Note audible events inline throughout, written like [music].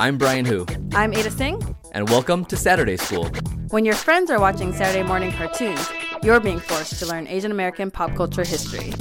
I'm Brian Hu, I'm Ada Tseng. and welcome to Saturday School. When your friends are watching Saturday morning cartoons, you're being forced to learn Asian American pop culture history.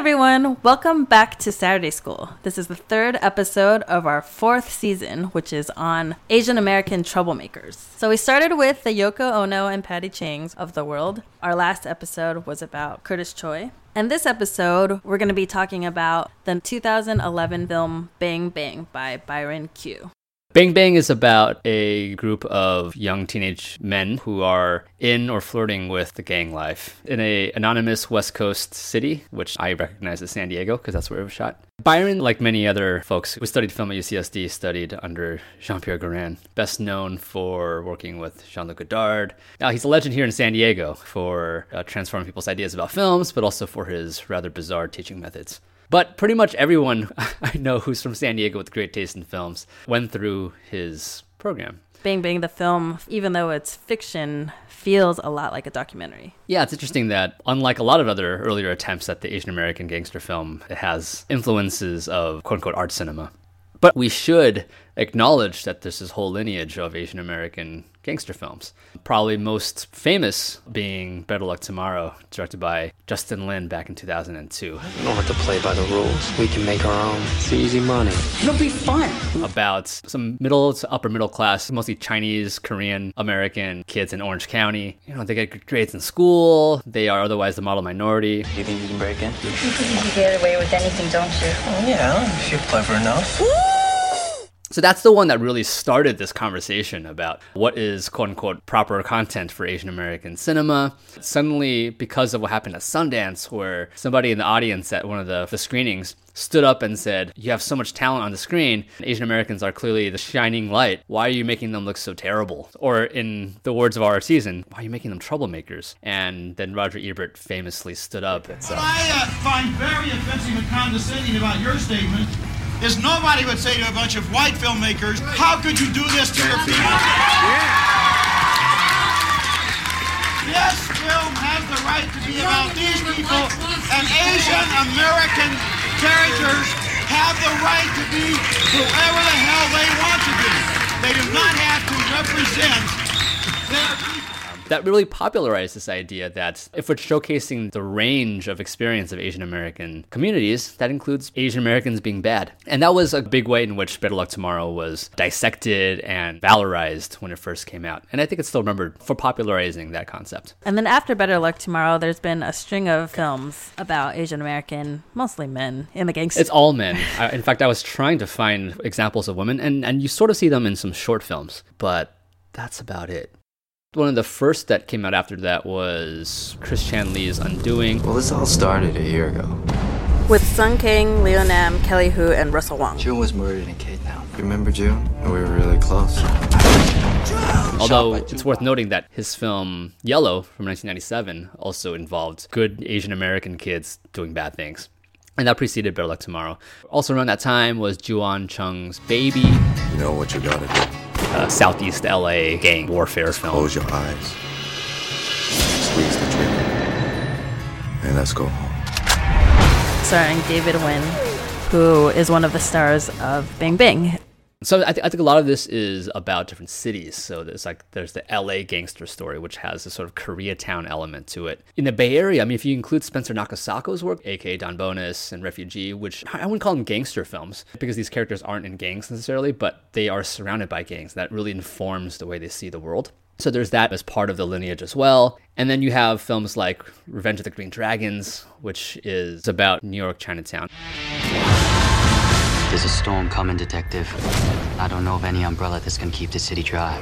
Everyone. Welcome back to Saturday School. This is the third episode of our fourth season, which is on Asian American troublemakers. So, we started with the Yoko Ono and Patty Changs of the world. Our last episode was about Curtis Choy. And this episode, we're going to be talking about the 2011 film Bang Bang by Byron Q. Bang Bang is about a group of young teenage men who are in or flirting with the gang life in a anonymous West Coast city, which I recognize as San Diego because that's where it was shot. Byron, like many other folks who studied film at UCSD, studied under Jean-Pierre Gorin, best known for working with Jean-Luc Godard. Now, he's a legend here in San Diego for uh, transforming people's ideas about films, but also for his rather bizarre teaching methods. But pretty much everyone [laughs] I know who's from San Diego with great taste in films went through his program. Bang Bang, the film, even though it's fiction, feels a lot like a documentary. Yeah, it's interesting that unlike a lot of other earlier attempts at the Asian American gangster film, it has influences of quote unquote art cinema. But we should acknowledge that there's this whole lineage of Asian American gangster films. Probably most famous being Better Luck Tomorrow, directed by Justin Lin back in 2002. We don't have to play by the rules. We can make our own. It's easy money. It'll be fun. about some middle to upper middle class, mostly Chinese, Korean, American kids in Orange County. You know, they get good grades in school. They are otherwise the model minority. You think you can break in? You think you can get away with anything, don't you? Oh, yeah, if you're clever enough. So that's the one that really started this conversation about what is quote unquote proper content for Asian American cinema. Suddenly, because of what happened at Sundance, where somebody in the audience at one of the, the screenings stood up and said, You have so much talent on the screen. Asian Americans are clearly the shining light. Why are you making them look so terrible? Or, in the words of our season, why are you making them troublemakers? And then Roger Ebert famously stood up. What I uh, find very offensive and condescending about your statement is nobody would say to a bunch of white filmmakers, How could you do this to your people? Yes, film has the right to be about these people, and Asian American characters have the right to be whoever the hell they want to be. They do not have to represent their people. That really popularized this idea that if we're showcasing the range of experience of Asian American communities, that includes Asian Americans being bad. And that was a big way in which Better Luck Tomorrow was dissected and valorized when it first came out. And I think it's still remembered for popularizing that concept. And then after Better Luck Tomorrow, there's been a string of films about Asian American, mostly men, in the gangster. It's all men. I, in fact, I was trying to find examples of women, and, and you sort of see them in some short films, but that's about it. One of the first that came out after that was Chris Chan Lee's Undoing. Well, this all started a year ago. With Sung Kang, Leo Nam, Kelly Hu, and Russell Wong. June was murdered in K Town. Remember June? We were really close. Although it's worth noting that his film Yellow from 1997 also involved good Asian American kids doing bad things. And that preceded Better Luck Tomorrow. Also around that time was Juwan Chung's Baby, You know what you gotta do. Uh, a Southeast LA gang warfare film. Close your eyes. Squeeze the trigger. And let's go home. starring David Huynh, who is one of the stars of Bang Bang. So I, th- I think a lot of this is about different cities. So there's like there's the L.A. gangster story, which has a sort of Koreatown element to it. In the Bay Area, I mean, if you include Spencer Nakasako's work, aka Don Bonus and Refugee, which I wouldn't call them gangster films because these characters aren't in gangs necessarily, but they are surrounded by gangs. That really informs the way they see the world. So there's that as part of the lineage as well. And then you have films like Revenge of the Green Dragons, which is about New York Chinatown. There's a storm coming, Detective. I don't know of any umbrella that's gonna keep the city dry.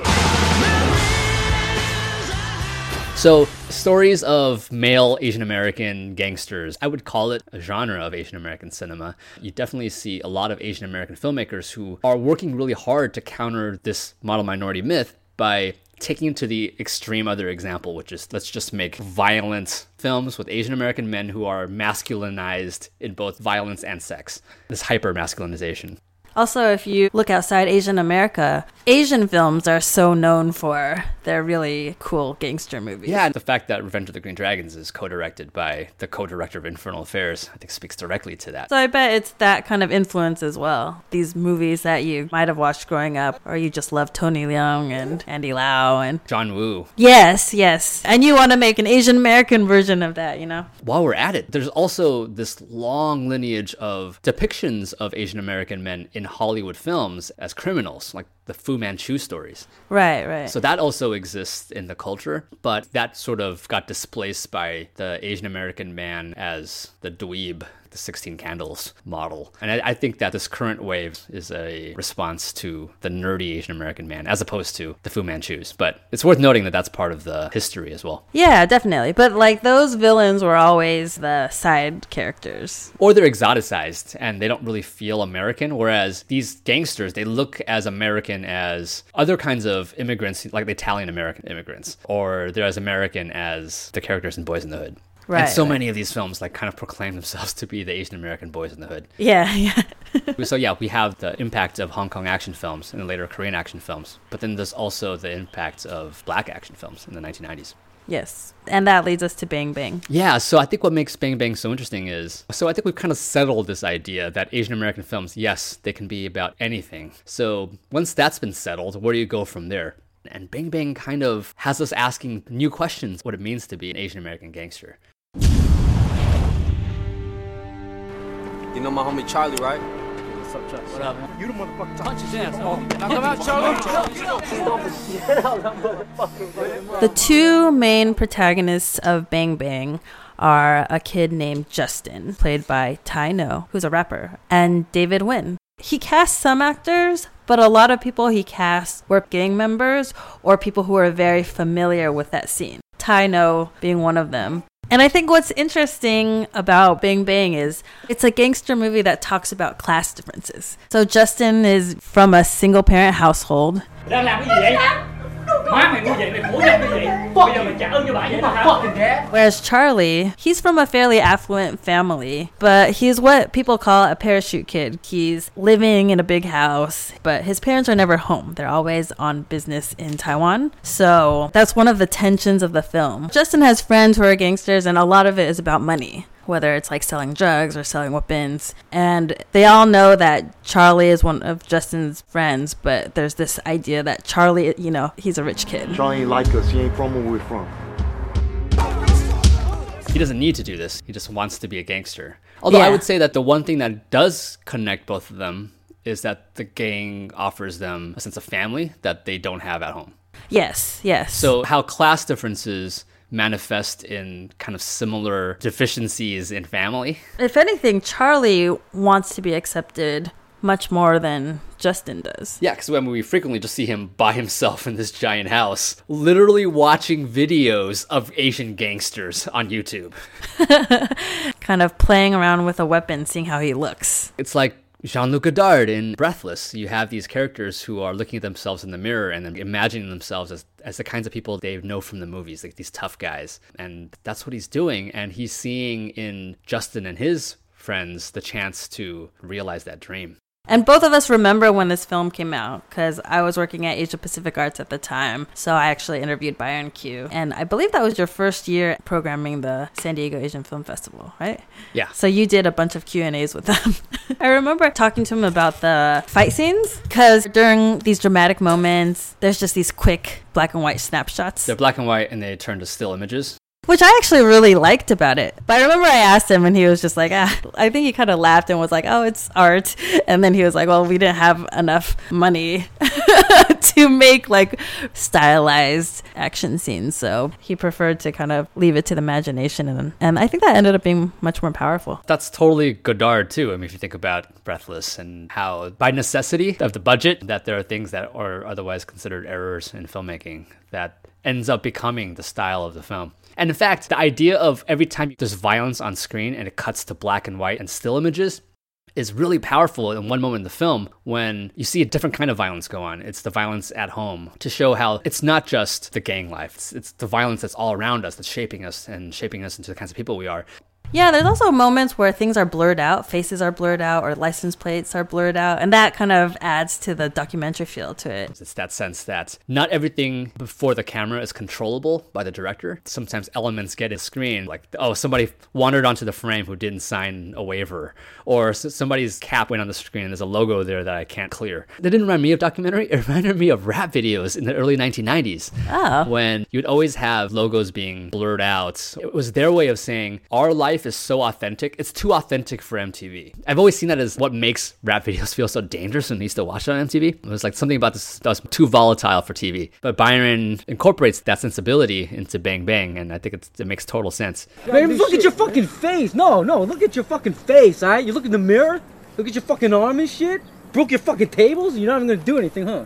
So, stories of male Asian American gangsters, I would call it a genre of Asian American cinema. You definitely see a lot of Asian American filmmakers who are working really hard to counter this model minority myth by taking to the extreme other example, which is let's just make violent films with Asian American men who are masculinized in both violence and sex. This hyper masculinization. Also, if you look outside Asian America, Asian films are so known for their really cool gangster movies. Yeah, and the fact that Revenge of the Green Dragons is co-directed by the co-director of Infernal Affairs, I think speaks directly to that. So I bet it's that kind of influence as well. These movies that you might have watched growing up, or you just love Tony Leung and Andy Lau and John Woo. yes, yes, and you want to make an Asian American version of that, you know? While we're at it, there's also this long lineage of depictions of Asian American men in Hollywood films as criminals, like the Fu Manchu stories. Right, right. So that also exists in the culture, but that sort of got displaced by the Asian American man as the dweeb, the 16 candles model. And I, I think that this current wave is a response to the nerdy Asian American man as opposed to the Fu Manchus. But it's worth noting that that's part of the history as well. yeah, definitely. But like those villains were always the side characters. Or they're exoticized and they don't really feel American, whereas these gangsters, they look as American as other kinds of immigrants, like the Italian American immigrants, or they're as American as the characters in Boys in the Hood. Right, and so many of these films like kind of proclaim themselves to be the Asian American boys in the hood. Yeah, yeah. so yeah, we have the impact of Hong Kong action films and later Korean action films, but then there's also the impact of black action films in the 1990s. yes. And that leads us to Bang Bang. Yeah, so I think what makes Bang Bang so interesting is so I think we've kind of settled this idea that Asian American films, yes, they can be about anything. So once that's been settled, where do you go from there? And Bang Bang kind of has us asking new questions what it means to be an Asian American gangster. You know my homie Charlie, right? What's up, Charlie? You the two main protagonists of Bang Bang are a kid named Justin, played by Thai Ngo, who's a rapper, and David Huynh. He cast some actors, but a lot of people he cast were gang members or people who are very familiar with that scene. Thai Ngo being one of them. And I think what's interesting about Bang Bang is it's a gangster movie that talks about class differences. So Justin is from a single parent household. Má mày ngu vậy, mày khổ dâm như vậy Bây giờ mày trả ơn cho bà vậy hả? Whereas Charlie, he's from a fairly affluent family, but he's what people call a parachute kid. He's living in a big house, but his parents are never home. They're always on business in Taiwan. So that's one of the tensions of the film. Justin has friends who are gangsters, and a lot of it is about money. Whether it's like selling drugs or selling weapons. And they all know that Charlie is one of Justin's friends, but there's this idea that Charlie, you know, he's a rich kid. Charlie ain't like us. He ain't from where we're from. He doesn't need to do this. He just wants to be a gangster. Although I would say that the one thing that does connect both of them is that the gang offers them a sense of family that they don't have at home. Yes, yes. So how class differences manifest in kind of similar deficiencies in family. If anything, Charlie wants to be accepted much more than Justin does. Yeah, because when we frequently just see him by himself in this giant house, literally watching videos of Asian gangsters on YouTube. [laughs] Kind of playing around with a weapon, seeing how he looks. It's like Jean-Luc Godard in Breathless. You have these characters who are looking at themselves in the mirror and then imagining themselves as, as the kinds of people they know from the movies, like these tough guys. And that's what he's doing. And he's seeing in Justin and his friends the chance to realize that dream. And both of us remember when this film came out because I was working at Asia Pacific Arts at the time. So I actually interviewed Byron Q. And I believe that was your first year programming the San Diego Asian Film Festival, right? Yeah. So you did a bunch of Q&As with them. [laughs] I remember talking to him about the fight scenes because during these dramatic moments, there's just these quick black and white snapshots. They're black and white and they turn to still images. Which I actually really liked about it. But I remember I asked him and he was just like, ah, I think he kind of laughed and was like, oh, it's art. And then he was like, well, we didn't have enough money [laughs] to make like stylized action scenes. So he preferred to kind of leave it to the imagination. And, and I think that ended up being much more powerful. That's totally Godard too. I mean, if you think about Breathless and how, by necessity of the budget, that there are things that are otherwise considered errors in filmmaking that ends up becoming the style of the film. And in fact, the idea of every time there's violence on screen and it cuts to black and white and still images is really powerful in one moment in the film when you see a different kind of violence go on. It's the violence at home to show how it's not just the gang life, it's, it's the violence that's all around us that's shaping us and shaping us into the kinds of people we are. Yeah, there's also moments where things are blurred out, faces are blurred out, or license plates are blurred out, and that kind of adds to the documentary feel to it. It's that sense that not everything before the camera is controllable by the director. Sometimes elements get a screen, like, oh, somebody wandered onto the frame who didn't sign a waiver, or somebody's cap went on the screen and there's a logo there that I can't clear. That didn't remind me of documentary, it [laughs] reminded me of rap videos in the early 1990s. Oh. When you'd always have logos being blurred out. It was their way of saying, our life is so authentic, it's too authentic for MTV. I've always seen that as what makes rap videos [laughs] feel so dangerous when you used to watch it on MTV. It was like something about this that was too volatile for TV. But Byron incorporates that sensibility into Bang Bang, and I think it's, it makes total sense. Man, look at your fucking face. No, no, look at your fucking face, alright? You look in the mirror, look at your fucking arm and shit. Broke your fucking tables, you're not even gonna do anything, huh?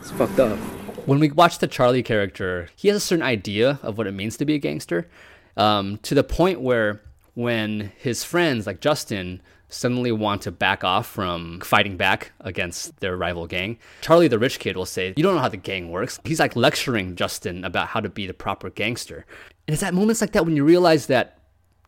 It's fucked up. when we watch the Charlie character, he has a certain idea of what it means to be a gangster, um, to the point where when his friends like Justin suddenly want to back off from fighting back against their rival gang, Charlie the rich kid will say, "You don't know how the gang works." He's like lecturing Justin about how to be the proper gangster, and it's at moments like that when you realize that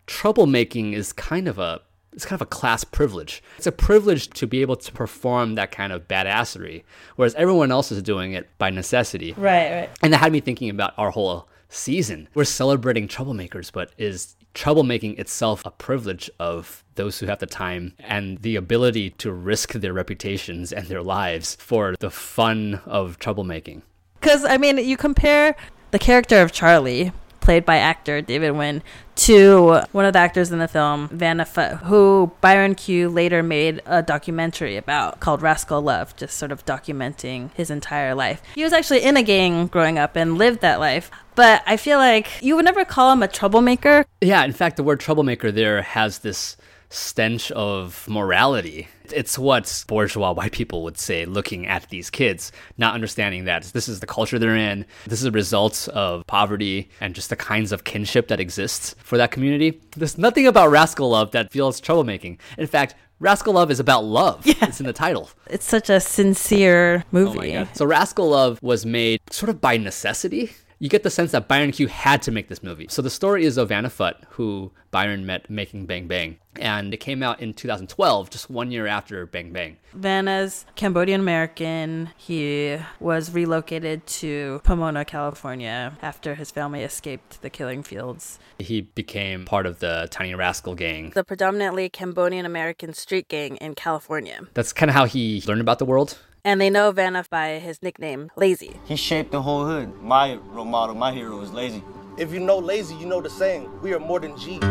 troublemaking is kind of a it's kind of a class privilege. It's a privilege to be able to perform that kind of badassery, whereas everyone else is doing it by necessity. Right, right. And that had me thinking about our whole season. We're celebrating troublemakers, but is troublemaking itself a privilege of those who have the time and the ability to risk their reputations and their lives for the fun of troublemaking? Because, I mean, you compare the character of Charlie, played by actor David Huynh, to one of the actors in the film, Vanna who Byron Q later made a documentary about called Rascal Love, just sort of documenting his entire life. He was actually in a gang growing up and lived that life. But I feel like you would never call him a troublemaker. Yeah, in fact, the word troublemaker there has this stench of morality. It's what bourgeois white people would say looking at these kids, not understanding that this is the culture they're in. This is a result of poverty and just the kinds of kinship that exists for that community. There's nothing about Rascal Love that feels troublemaking. In fact, Rascal Love is about love. Yeah. It's in the title. It's such a sincere movie. Oh my God. So Rascal Love was made sort of by necessity. You get the sense that Byron Q had to make this movie. So the story is of Vanna Fut, who Byron met making Bang Bang. And it came out in 2012, just one year after Bang Bang. Vanna's Cambodian American. He was relocated to Pomona, California after his family escaped the killing fields. He became part of the Tiny Rascal gang. The predominantly Cambodian American street gang in California. That's kind of how he learned about the world. And they know Vanna by his nickname, Lazy. He shaped the whole hood. My role model, my hero is Lazy. If you know Lazy, you know the saying, we are more than G's.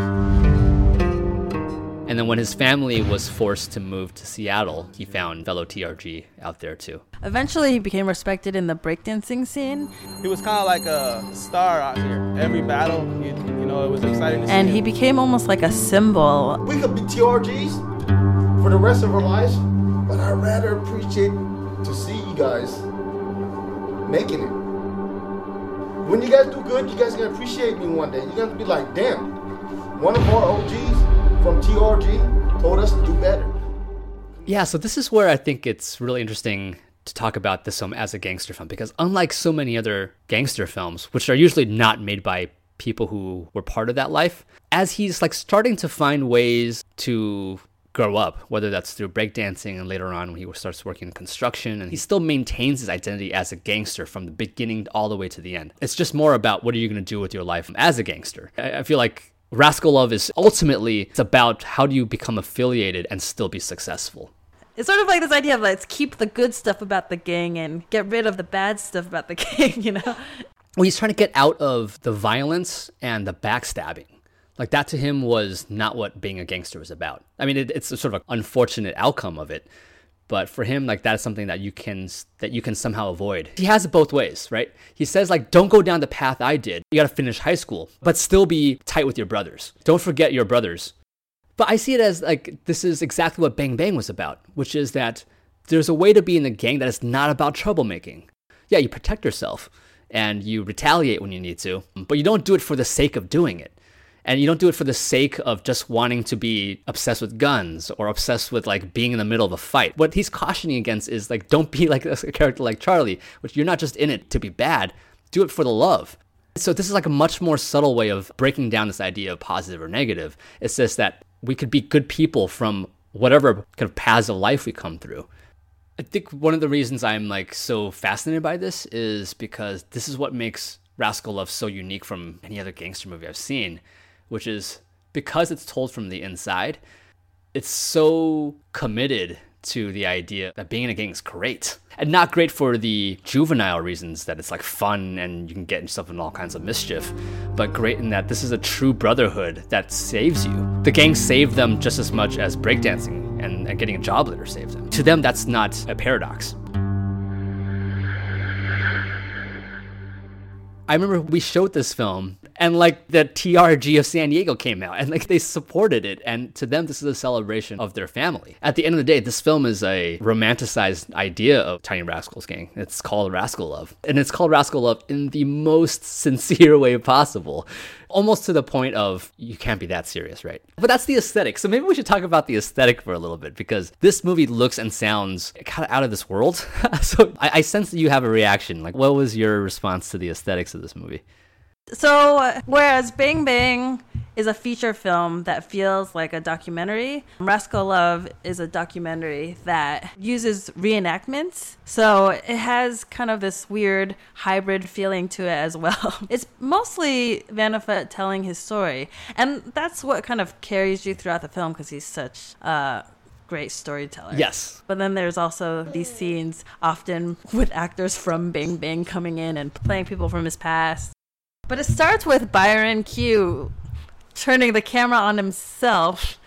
And then when his family was forced to move to Seattle, he found fellow TRG out there too. Eventually, he became respected in the breakdancing scene. He was kind of like a star out here. Every battle, you, you know, it was exciting to see And him. he became almost like a symbol. We could be TRGs for the rest of our lives, but I'd rather appreciate to see you guys making it. When you guys do good, you guys gonna appreciate me one day. You're gonna be like, damn, one of our OGs from TRG told us to do better. Yeah, so this is where I think it's really interesting to talk about this film as a gangster film because unlike so many other gangster films, which are usually not made by people who were part of that life, as he's like starting to find ways to grow up, whether that's through breakdancing and later on when he starts working in construction, and he still maintains his identity as a gangster from the beginning all the way to the end. It's just more about what are you going to do with your life as a gangster. I, I feel like Rascal Love is ultimately it's about how do you become affiliated and still be successful. It's sort of like this idea of let's keep the good stuff about the gang and get rid of the bad stuff about the [laughs] gang, you know? Well, he's trying to get out of the violence and the backstabbing. Like that to him was not what being a gangster was about. I mean, it, it's a sort of an unfortunate outcome of it, but for him, like that is something that you can that you can somehow avoid. He has it both ways, right? He says like, don't go down the path I did. You got to finish high school, but still be tight with your brothers. Don't forget your brothers. But I see it as like this is exactly what Bang Bang was about, which is that there's a way to be in a gang that is not about troublemaking. Yeah, you protect yourself and you retaliate when you need to, but you don't do it for the sake of doing it. And you don't do it for the sake of just wanting to be obsessed with guns or obsessed with like being in the middle of a fight. What he's cautioning against is like don't be [laughs] like a character like Charlie, which you're not just in it to be bad, do it for the love. So this is like a much more subtle way of breaking down this idea of positive or negative. It says that we could be good people from whatever kind of paths of life we come through. I think one of the reasons I'm like so fascinated by this is because this is what makes Rascal Love so unique from any other gangster movie I've seen, which is because it's told from the inside, it's so committed to the idea that being in a gang is great. And not great for the juvenile reasons that it's like fun and you can get yourself in all kinds of mischief, but great in that this is a true brotherhood that saves you. The gang saved them just as much as breakdancing and, and getting a job later saved them. To them, that's not a paradox. I remember we showed this film and like the TRG of San Diego came out and like they supported it and to them this is a celebration of their family. At the end of the day, this film is a romanticized idea of Tiny Rascals gang. It's called Rascal Love. And it's called Rascal Love in the most [laughs] sincere way possible. Almost to the point of you can't be that serious, right? But that's the aesthetic. So maybe we should talk about the aesthetic for a little bit because this movie looks and sounds kind of out of this world. [laughs] so I, I sense that you have a reaction. Like, what was your response to the aesthetics of this movie? So, uh, whereas Bang Bang is a feature film that feels like a documentary, Rascal Love is a documentary that uses reenactments. So, it has kind of this weird hybrid feeling to it as well. [laughs] It's mostly Vanna telling his story, and that's what kind of carries you throughout the film because he's such a great storyteller. Yes. But then there's also these scenes often with actors from Bang Bang coming in and playing people from his past. But it starts with Byron Q turning the camera on himself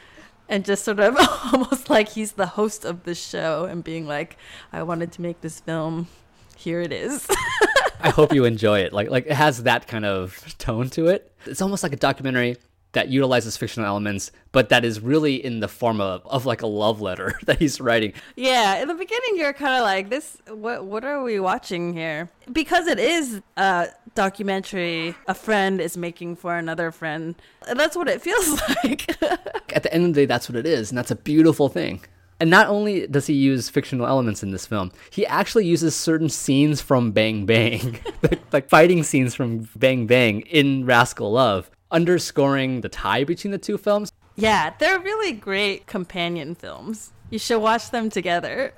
and just sort of [laughs] almost like he's the host of the show and being like, I wanted to make this film. Here it is. [laughs] I hope you enjoy it. Like like it has that kind of tone to it. It's almost like a documentary that utilizes fictional elements, but that is really in the form of, of like a love letter [laughs] that he's writing. Yeah, in the beginning you're kind of like this what what are we watching here? Because it is a documentary a friend is making for another friend. That's what it feels [laughs] like. [laughs] At the end of the day that's what it is, and that's a beautiful thing. And not only does he use fictional elements in this film, he actually uses certain scenes from Bang Bang, like, like fighting scenes from Bang Bang in Rascal Love underscoring the tie between the two films. Yeah, they're really great companion films. You should watch them together.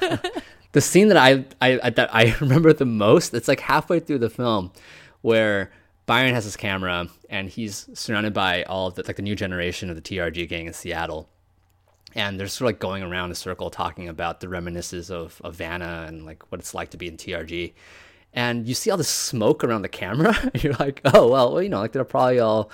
[laughs] the scene that I, I that I [laughs] remember the most, it's like halfway through the film where Byron has his camera and he's surrounded by all of the like the new generation of the TRG gang in Seattle. And they're sort of like going around a circle talking about the reminiscences of, of Vanna and like what it's like to be in TRG and you see all the smoke around the camera. [laughs] You're like, oh well, well, you know, like they're probably all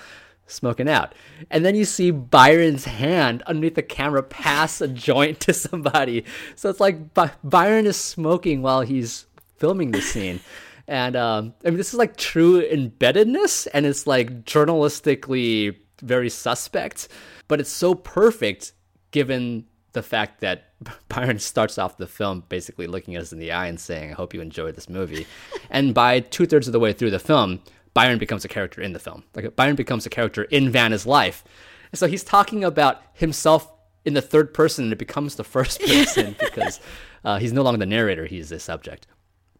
smoking out. And then you see Byron's hand underneath the camera pass a joint [laughs] to somebody. So it's like By- Byron is smoking while he's filming the scene. [laughs] And um, I mean, this is like true embeddedness, and it's like journalistically very suspect, but it's so perfect given the fact that [laughs] Byron starts off the film basically looking at us in the eye and saying, I hope you enjoyed this movie. [laughs] and by two thirds of the way through the film, Byron becomes a character in the film. Like Byron becomes a character in Vanna's life. And so he's talking about himself in the third person and it becomes the first [laughs] person because uh, he's no longer the narrator, he's the subject.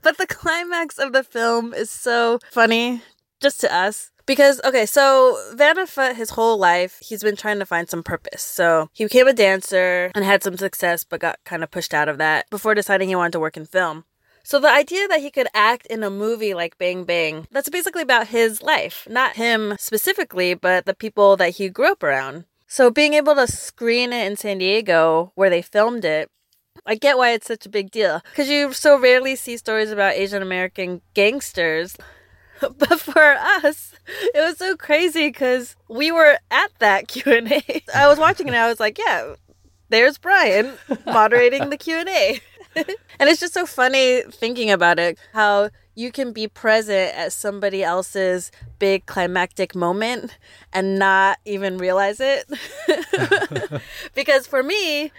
But the climax of the film is so funny just to us because, okay, so Vanna Fut, his whole life, he's been trying to find some purpose. So he became a dancer and had some success, but got kind of pushed out of that before deciding he wanted to work in film. So the idea that he could act in a movie like Bang Bang, that's basically about his life. Not him specifically, but the people that he grew up around. So being able to screen it in San Diego where they filmed it, I get why it's such a big deal. Because you so rarely see stories about Asian American gangsters. [laughs] but for us, it was so crazy because we were at that [laughs] Q and A. I was watching and I was like, yeah, there's Brian moderating the Q and A, [laughs] and it's just so funny thinking about it how you can be present at somebody else's big climactic moment and not even realize it. because for me,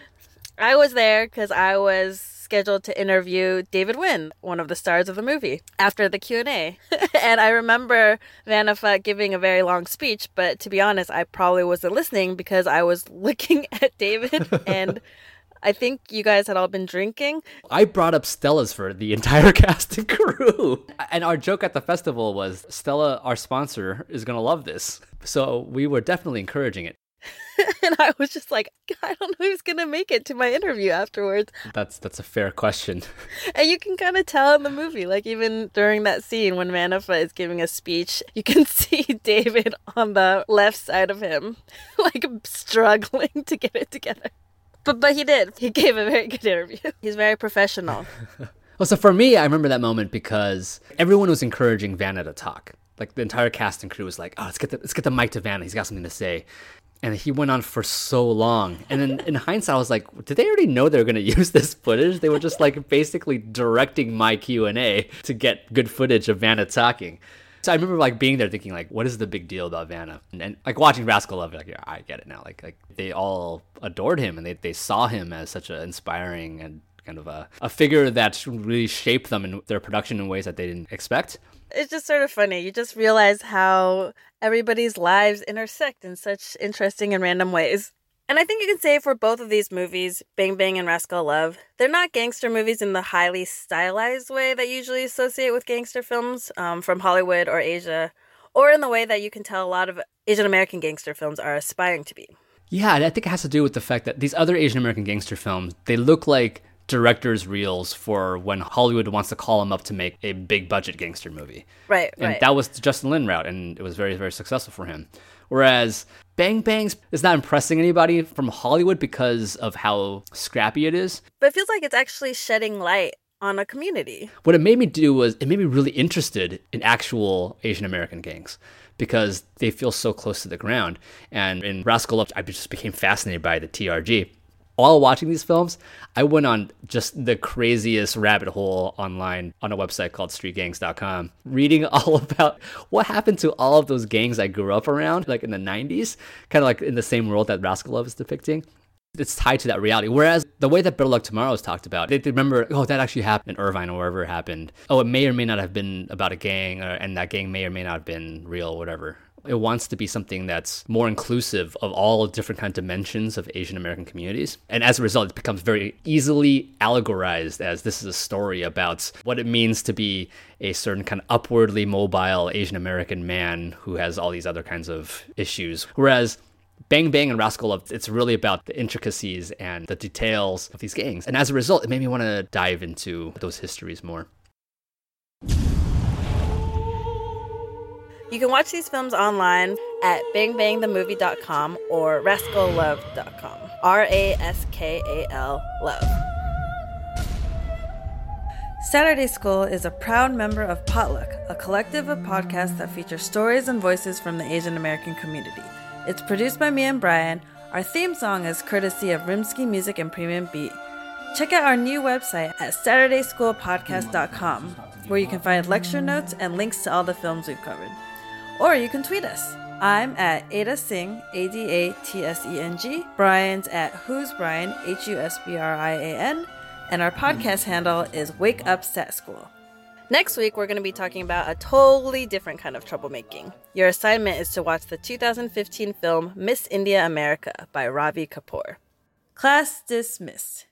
I was there because I was scheduled to interview David Huynh, one of the stars of the movie, after the Q&A. [laughs] and I remember Vanna giving a very long speech, but to be honest, I probably wasn't listening because I was [laughs] looking at David and I think you guys had all been drinking. I brought up Stella's for the entire [laughs] cast and crew. And our joke at the festival was Stella, our sponsor, is going to love this. So we were definitely encouraging it. [laughs] and I was just like, I don't know who's gonna make it to my interview afterwards. That's that's a fair question. [laughs] And you can kind of tell in the movie, like even during that scene when Vanna Fut is giving a speech, you can [laughs] see David on the left side of him, like struggling to get it together. But but he did. He gave a very good interview. He's very professional. well, so for me, I remember that moment because everyone was encouraging Vanna to talk. Like the entire cast and crew was like, "Oh, let's get the let's get the mic to Vanna. He's got something to say." And he went on for so long. And then in hindsight, I was like, did they already know they were going [laughs] to use this footage? They were just like basically directing my Q and A to get good footage of Vanna talking. So I remember like being there thinking like, what is the big deal about Vanna? And, and like watching Rascal Love, like yeah, I get it now. Like like they all adored him and they they saw him as such an inspiring and kind of a, a figure that really shaped them in their production in ways that they didn't expect. It's just sort of funny. You just realize how everybody's lives intersect in such interesting and random ways. And I think you can say for both of these movies, Bang Bang and Rascal Love, they're not gangster movies in the highly stylized way that you usually associate with gangster films um, from Hollywood or Asia, or in the way that you can tell a lot of Asian American gangster films are aspiring to be. Yeah, I think it has to do with the fact that these other Asian American gangster films, they look like director's reels for when Hollywood wants to call him up to make a big budget gangster movie. Right, and right. that was the Justin Lin route, and it was very, very successful for him. Whereas Bang Bangs is not impressing anybody from Hollywood because of how scrappy it is. But it feels like it's actually shedding light on a community. What it made me do was it made me really interested in actual Asian American gangs because they feel so close to the ground. And in Rascal Love, I just became fascinated by the TRG while watching these films, I went on just the craziest rabbit hole online on a website called streetgangs.com, reading [laughs] all about what happened to all of those gangs I grew up around, like in the 90s, kind of like in the same world that Rascal Love is depicting. It's tied to that reality. Whereas the way that Better Luck Tomorrow is talked about, they, remember, oh, that actually happened in Irvine or wherever it happened. Oh, it may or may not have been about a gang, or, and that gang may or may not have been real, whatever. It wants to be something that's more inclusive of all different kind of dimensions of Asian American communities. And as a result, it becomes very easily allegorized as this is a story about what it means to be a certain kind of upwardly mobile Asian American man who has all these other kinds of issues. Whereas Bang Bang and Rascal Love, it's really about the intricacies and the details of these gangs. And as a result, it made me want to dive into those histories more. You can watch these films online at bangbangthemovie.com or rascallove.com. R A S K A L Love. Saturday School is a proud member of Potluck, a collective of podcasts that feature stories and voices from the Asian American community. It's produced by me and Brian. Our theme song is courtesy of Rimsky Music and Premium Beat. Check out our new website at SaturdaySchoolPodcast.com, where you can find lecture notes and links to all the films we've covered. Or you can tweet us. I'm at Ada Tseng, A D A T S E N G. Brian's at Who's Brian, H U S B R I A N. And our podcast handle is Wake Up Sat School. Next week, we're going to be talking about a totally different kind of troublemaking. Your assignment is to watch the 2015 film Miss India America by Ravi Kapoor. Class dismissed.